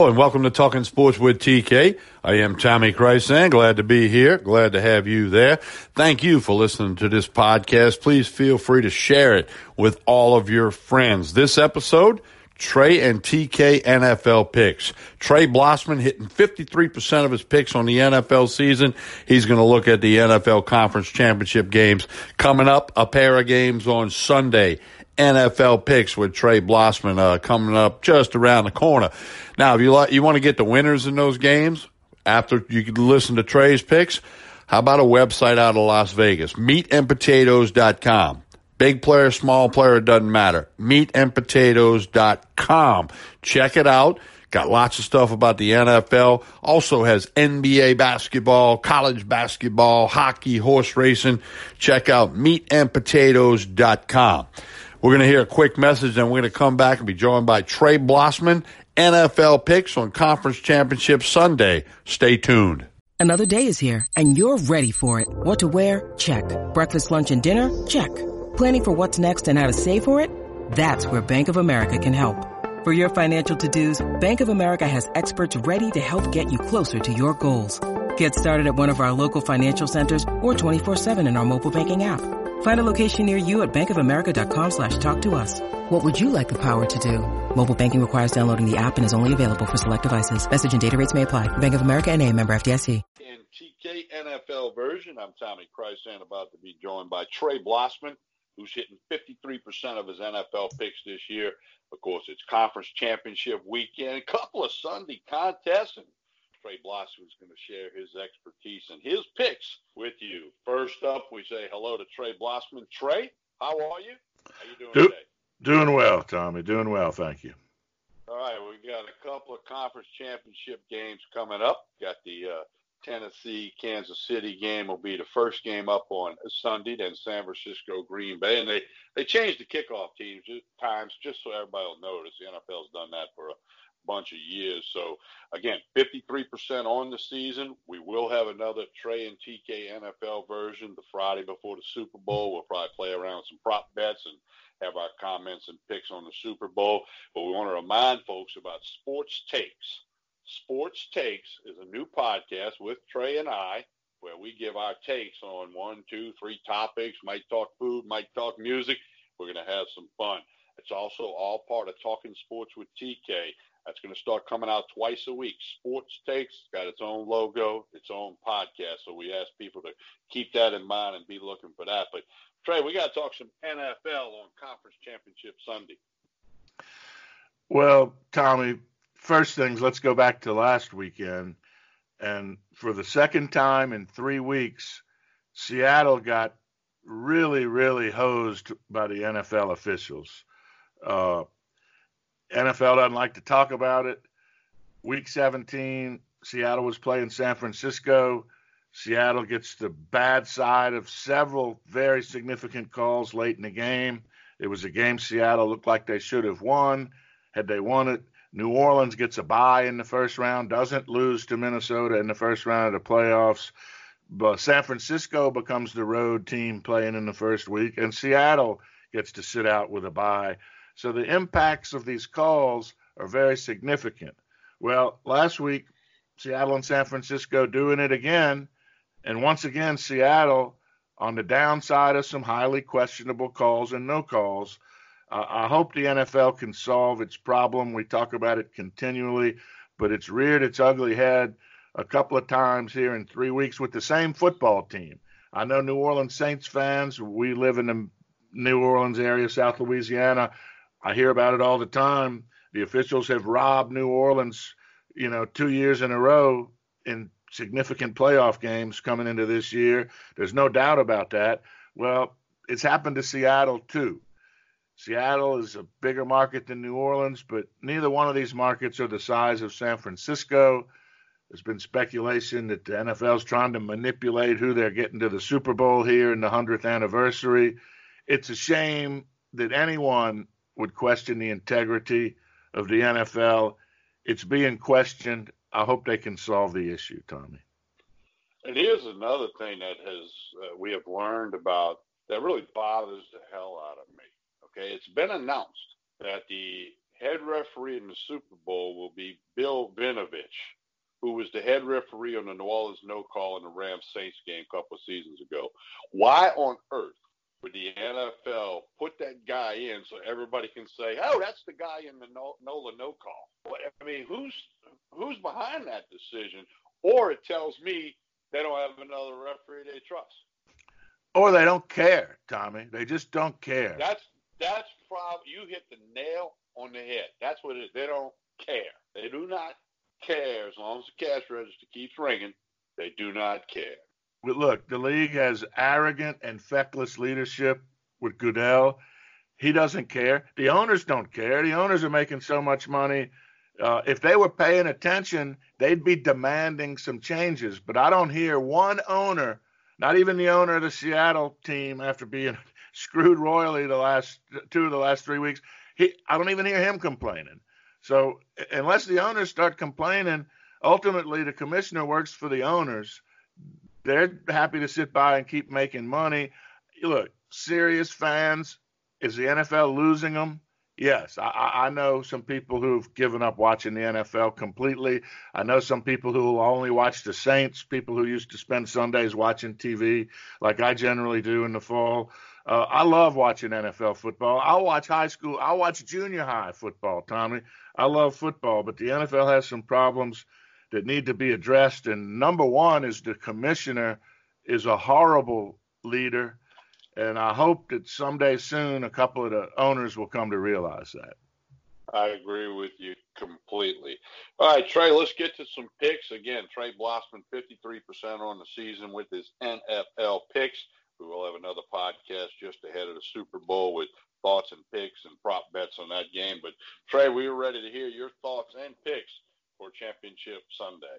and welcome to Talking Sports with TK. I am Tommy Krysan. Glad to be here. Glad to have you there. Thank you for listening to this podcast. Please feel free to share it with all of your friends. This episode, Trey and TK NFL picks. Trey Blossman hitting 53% of his picks on the NFL season. He's going to look at the NFL Conference Championship games coming up, a pair of games on Sunday. NFL picks with Trey Blossman uh, coming up just around the corner. Now, if you like, you want to get the winners in those games after you can listen to Trey's picks. How about a website out of Las Vegas? Meatandpotatoes.com. Big player, small player, it doesn't matter. Meatandpotatoes.com. Check it out. Got lots of stuff about the NFL. Also has NBA basketball, college basketball, hockey, horse racing. Check out meatandpotatoes.com. We're going to hear a quick message, and we're going to come back and be joined by Trey Blossman, NFL picks on Conference Championship Sunday. Stay tuned. Another day is here, and you're ready for it. What to wear? Check. Breakfast, lunch, and dinner? Check. Planning for what's next and how to save for it? That's where Bank of America can help. For your financial to-dos, Bank of America has experts ready to help get you closer to your goals. Get started at one of our local financial centers or 24-7 in our mobile banking app. Find a location near you at bankofamerica.com slash talk to us. What would you like the power to do? Mobile banking requires downloading the app and is only available for select devices. Message and data rates may apply. Bank of America and a member FDIC. In TK NFL version, I'm Tommy Krysan, about to be joined by Trey Blossman, who's hitting 53% of his NFL picks this year. Of course, it's conference championship weekend, a couple of Sunday contests, and Trey Blossman is going to share his expertise and his picks with you. First up, we say hello to Trey Blossman. Trey, how are you? How you doing Do, today? Doing well, Tommy. Doing well, thank you. All right, we got a couple of conference championship games coming up. Got the uh, Tennessee Kansas City game will be the first game up on Sunday, then San Francisco Green Bay, and they they changed the kickoff teams times just so everybody will notice. The NFL's done that for a bunch of years. So again, 53% on the season. We will have another Trey and TK NFL version the Friday before the Super Bowl. We'll probably play around some prop bets and have our comments and picks on the Super Bowl. But we want to remind folks about Sports Takes. Sports Takes is a new podcast with Trey and I where we give our takes on one, two, three topics. Might talk food, might talk music. We're going to have some fun. It's also all part of Talking Sports with TK. That's going to start coming out twice a week. Sports Takes got its own logo, its own podcast. So we ask people to keep that in mind and be looking for that. But Trey, we got to talk some NFL on Conference Championship Sunday. Well, Tommy, first things, let's go back to last weekend. And for the second time in three weeks, Seattle got really, really hosed by the NFL officials. Uh, NFL doesn't like to talk about it. Week 17, Seattle was playing San Francisco. Seattle gets the bad side of several very significant calls late in the game. It was a game Seattle looked like they should have won. Had they won it, New Orleans gets a bye in the first round, doesn't lose to Minnesota in the first round of the playoffs. But San Francisco becomes the road team playing in the first week, and Seattle gets to sit out with a bye. So the impacts of these calls are very significant. Well, last week, Seattle and San Francisco doing it again. And once again, Seattle on the downside of some highly questionable calls and no calls. Uh, I hope the NFL can solve its problem. We talk about it continually, but it's reared its ugly head a couple of times here in three weeks with the same football team. I know New Orleans Saints fans, we live in the New Orleans area, South Louisiana. I hear about it all the time. The officials have robbed New Orleans, you know, two years in a row in significant playoff games coming into this year. There's no doubt about that. Well, it's happened to Seattle too. Seattle is a bigger market than New Orleans, but neither one of these markets are the size of San Francisco. There's been speculation that the NFL is trying to manipulate who they're getting to the Super Bowl here in the 100th anniversary. It's a shame that anyone would question the integrity of the NFL. It's being questioned. I hope they can solve the issue, Tommy. And here's another thing that has uh, we have learned about that really bothers the hell out of me. Okay, it's been announced that the head referee in the Super Bowl will be Bill Vinovich, who was the head referee on the New Orleans no call in the Rams Saints game a couple of seasons ago. Why on earth would the NFL put that guy in so everybody can say, "Oh, that's the guy in the Nola no call"? I mean, who's who's behind that decision? Or it tells me they don't have another referee they trust. Or they don't care, Tommy. They just don't care. That's that's probably you hit the nail on the head. That's what it is. They don't care. They do not care as long as the cash register keeps ringing. They do not care. Look, the league has arrogant and feckless leadership with Goodell. He doesn't care. The owners don't care. The owners are making so much money. Uh, if they were paying attention, they'd be demanding some changes. But I don't hear one owner, not even the owner of the Seattle team, after being screwed royally the last two of the last three weeks. He, I don't even hear him complaining. So unless the owners start complaining, ultimately the commissioner works for the owners. They're happy to sit by and keep making money. Look, serious fans, is the NFL losing them? Yes, I, I, know some people who've given up watching the NFL completely. I know some people who will only watch the Saints, people who used to spend Sundays watching TV, like I generally do in the fall. Uh, I love watching NFL football. I'll watch high school. I'll watch junior high football, Tommy. I love football, but the NFL has some problems that need to be addressed. And number one is the commissioner is a horrible leader and I hope that someday soon a couple of the owners will come to realize that. I agree with you completely. All right, Trey, let's get to some picks. Again, Trey Blossman, 53% on the season with his NFL picks. We will have another podcast just ahead of the Super Bowl with thoughts and picks and prop bets on that game. But, Trey, we are ready to hear your thoughts and picks for Championship Sunday.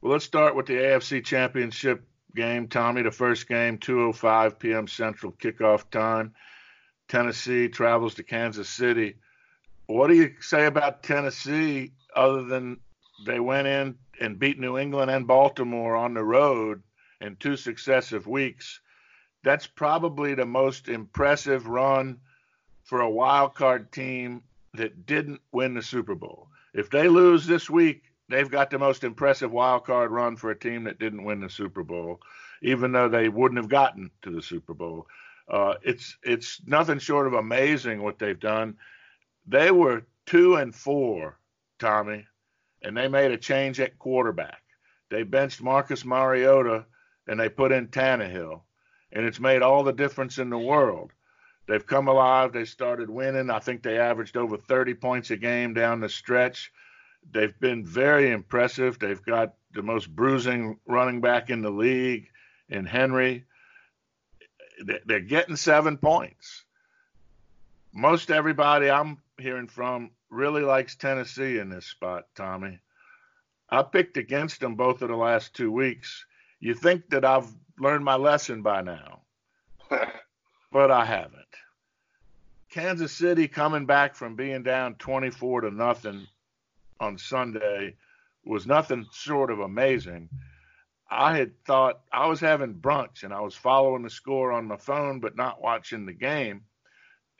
Well, let's start with the AFC Championship game, Tommy. The first game, 2:05 p.m. Central kickoff time. Tennessee travels to Kansas City. What do you say about Tennessee other than they went in and beat New England and Baltimore on the road in two successive weeks? That's probably the most impressive run for a wild card team that didn't win the Super Bowl. If they lose this week, they've got the most impressive wild card run for a team that didn't win the Super Bowl, even though they wouldn't have gotten to the Super Bowl. Uh, it's it's nothing short of amazing what they've done. They were two and four, Tommy, and they made a change at quarterback. They benched Marcus Mariota and they put in Tannehill, and it's made all the difference in the world. They've come alive. They started winning. I think they averaged over 30 points a game down the stretch. They've been very impressive. They've got the most bruising running back in the league in Henry. They're getting seven points. Most everybody I'm hearing from really likes Tennessee in this spot, Tommy. I picked against them both of the last two weeks. You think that I've learned my lesson by now, but I haven't. Kansas City coming back from being down 24 to nothing on Sunday was nothing short of amazing. I had thought I was having brunch and I was following the score on my phone but not watching the game.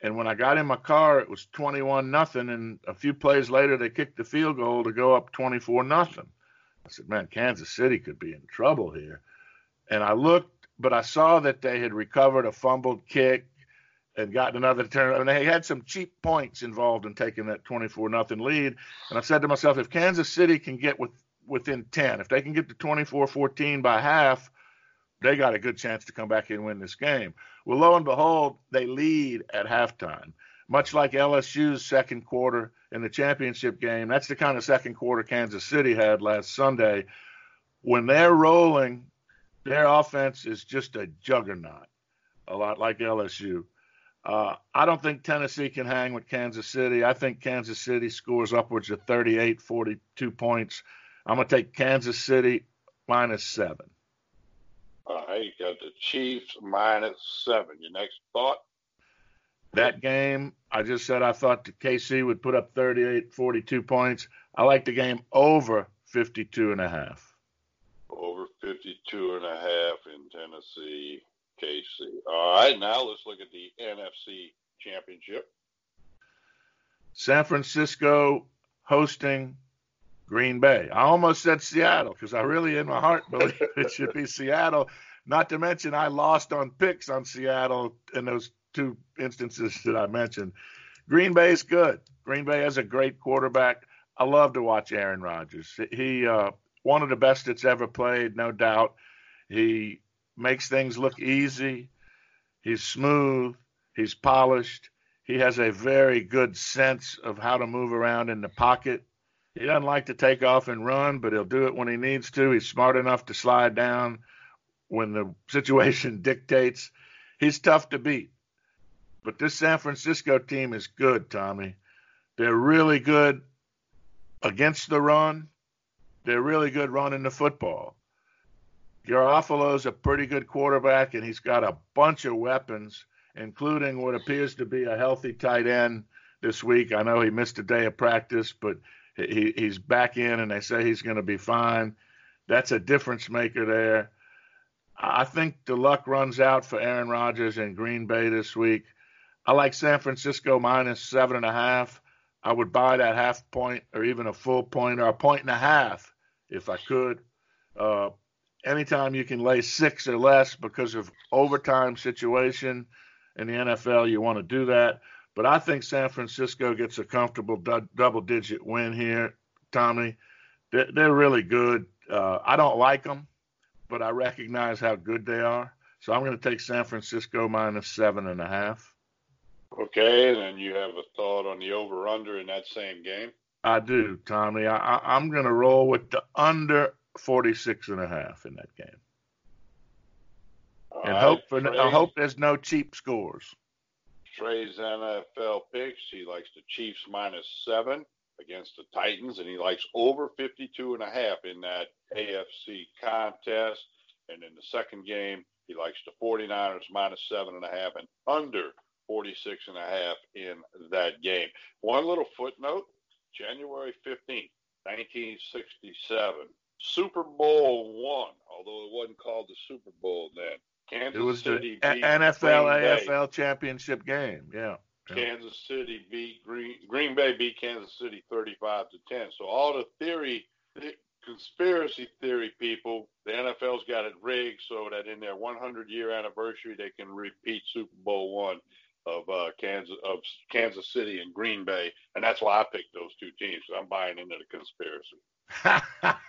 And when I got in my car, it was 21 nothing. And a few plays later, they kicked the field goal to go up 24 nothing. I said, man, Kansas City could be in trouble here. And I looked, but I saw that they had recovered a fumbled kick and gotten another turn. And they had some cheap points involved in taking that 24 nothing lead. And I said to myself, if Kansas City can get with, within 10, if they can get to 24-14 by half, they got a good chance to come back and win this game. Well, lo and behold, they lead at halftime, much like LSU's second quarter in the championship game. That's the kind of second quarter Kansas City had last Sunday. When they're rolling, their offense is just a juggernaut, a lot like LSU. Uh, I don't think Tennessee can hang with Kansas City. I think Kansas City scores upwards of 38, 42 points. I'm going to take Kansas City minus seven. All right, you got the Chiefs minus seven. Your next thought? That game, I just said I thought the KC would put up 38, 42 points. I like the game over 52 and a half. Over 52 and a half in Tennessee. KC. All right, now let's look at the NFC Championship. San Francisco hosting Green Bay. I almost said Seattle because I really, in my heart, believe it should be Seattle. Not to mention, I lost on picks on Seattle in those two instances that I mentioned. Green Bay is good. Green Bay has a great quarterback. I love to watch Aaron Rodgers. He uh, one of the best that's ever played, no doubt. He makes things look easy. He's smooth. He's polished. He has a very good sense of how to move around in the pocket. He doesn't like to take off and run, but he'll do it when he needs to. He's smart enough to slide down when the situation dictates. He's tough to beat. But this San Francisco team is good, Tommy. They're really good against the run. They're really good running the football. Garoppolo's a pretty good quarterback, and he's got a bunch of weapons, including what appears to be a healthy tight end this week. I know he missed a day of practice, but he, he's back in, and they say he's going to be fine. That's a difference maker there. I think the luck runs out for Aaron Rodgers in Green Bay this week. I like San Francisco minus seven and a half. I would buy that half point or even a full point or a point and a half if I could. Uh, anytime you can lay six or less because of overtime situation in the NFL, you want to do that. But I think San Francisco gets a comfortable du- double digit win here, Tommy. They're, they're really good. Uh, I don't like them, but I recognize how good they are. So I'm going to take San Francisco minus seven and a half. Okay, and then you have a thought on the over under in that same game? I do, Tommy. I, am going to roll with the under 46 and a half in that game. All and right, hope for Trey, I hope there's no cheap scores. Trey's NFL picks. He likes the Chiefs minus seven against the Titans, and he likes over 52 and a half in that AFC contest. And in the second game, he likes the 49ers minus seven and a half and under 46 and a half in that game. One little footnote January 15th, 1967, Super Bowl one, although it wasn't called the Super Bowl then. Kansas it was City the NFL AFL championship game. Yeah. Kansas City beat Green Green Bay beat Kansas City 35 to 10. So all the theory conspiracy theory people, the NFL's got it rigged so that in their 100 year anniversary they can repeat Super Bowl 1 of uh, Kansas of Kansas City and Green Bay, and that's why I picked those two teams. I'm buying into the conspiracy.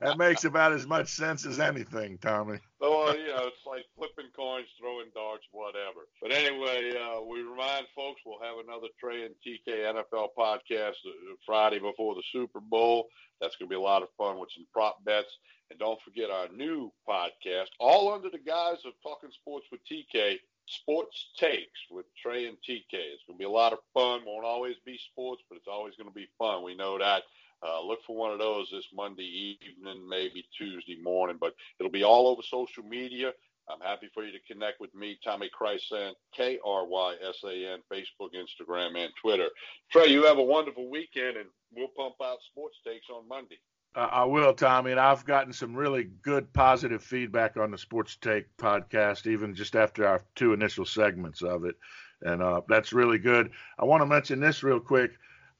that makes about as much sense as anything, Tommy. Oh, you know, it's like flipping coins, throwing darts, whatever. But anyway, uh, we remind folks we'll have another Trey and TK NFL podcast uh, Friday before the Super Bowl. That's going to be a lot of fun with some prop bets. And don't forget our new podcast, all under the guise of Talking Sports with TK, Sports Takes with Trey and TK. It's going to be a lot of fun. Won't always be sports, but it's always going to be fun. We know that. Uh, look for one of those this Monday evening, maybe Tuesday morning, but it'll be all over social media. I'm happy for you to connect with me, Tommy Krysan, K R Y S A N, Facebook, Instagram, and Twitter. Trey, you have a wonderful weekend, and we'll pump out sports takes on Monday. Uh, I will, Tommy, and I've gotten some really good positive feedback on the Sports Take podcast, even just after our two initial segments of it, and uh, that's really good. I want to mention this real quick.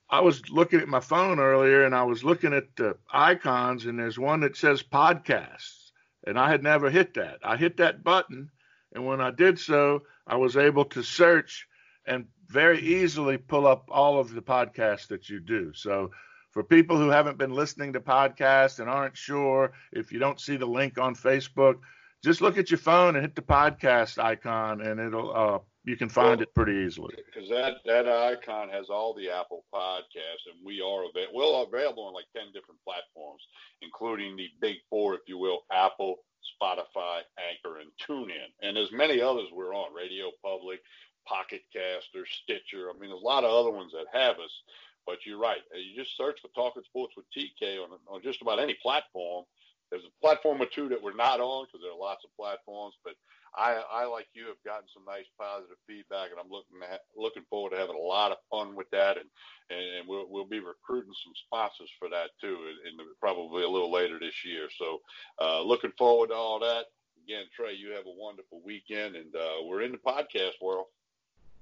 I was looking at my phone earlier and I was looking at the icons and there's one that says podcasts and I had never hit that. I hit that button and when I did so, I was able to search and very easily pull up all of the podcasts that you do. So for people who haven't been listening to podcasts and aren't sure if you don't see the link on Facebook, just look at your phone and hit the podcast icon and it'll uh, you can find well, it pretty easily. Because that that icon has all the Apple podcasts, and we are available. Well, available on like ten different platforms, including the big four, if you will: Apple, Spotify, Anchor, and TuneIn. And as many others we're on: Radio Public, Pocket Caster, Stitcher. I mean, there's a lot of other ones that have us. But you're right. Uh, you just search for Talking Sports with TK on, on just about any platform. There's a platform or two that we're not on because there are lots of platforms, but I, I like you have gotten some nice positive feedback, and I'm looking at, looking forward to having a lot of fun with that, and and we'll we'll be recruiting some sponsors for that too, and probably a little later this year. So, uh, looking forward to all that. Again, Trey, you have a wonderful weekend, and uh, we're in the podcast world.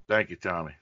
Thank you, Tommy.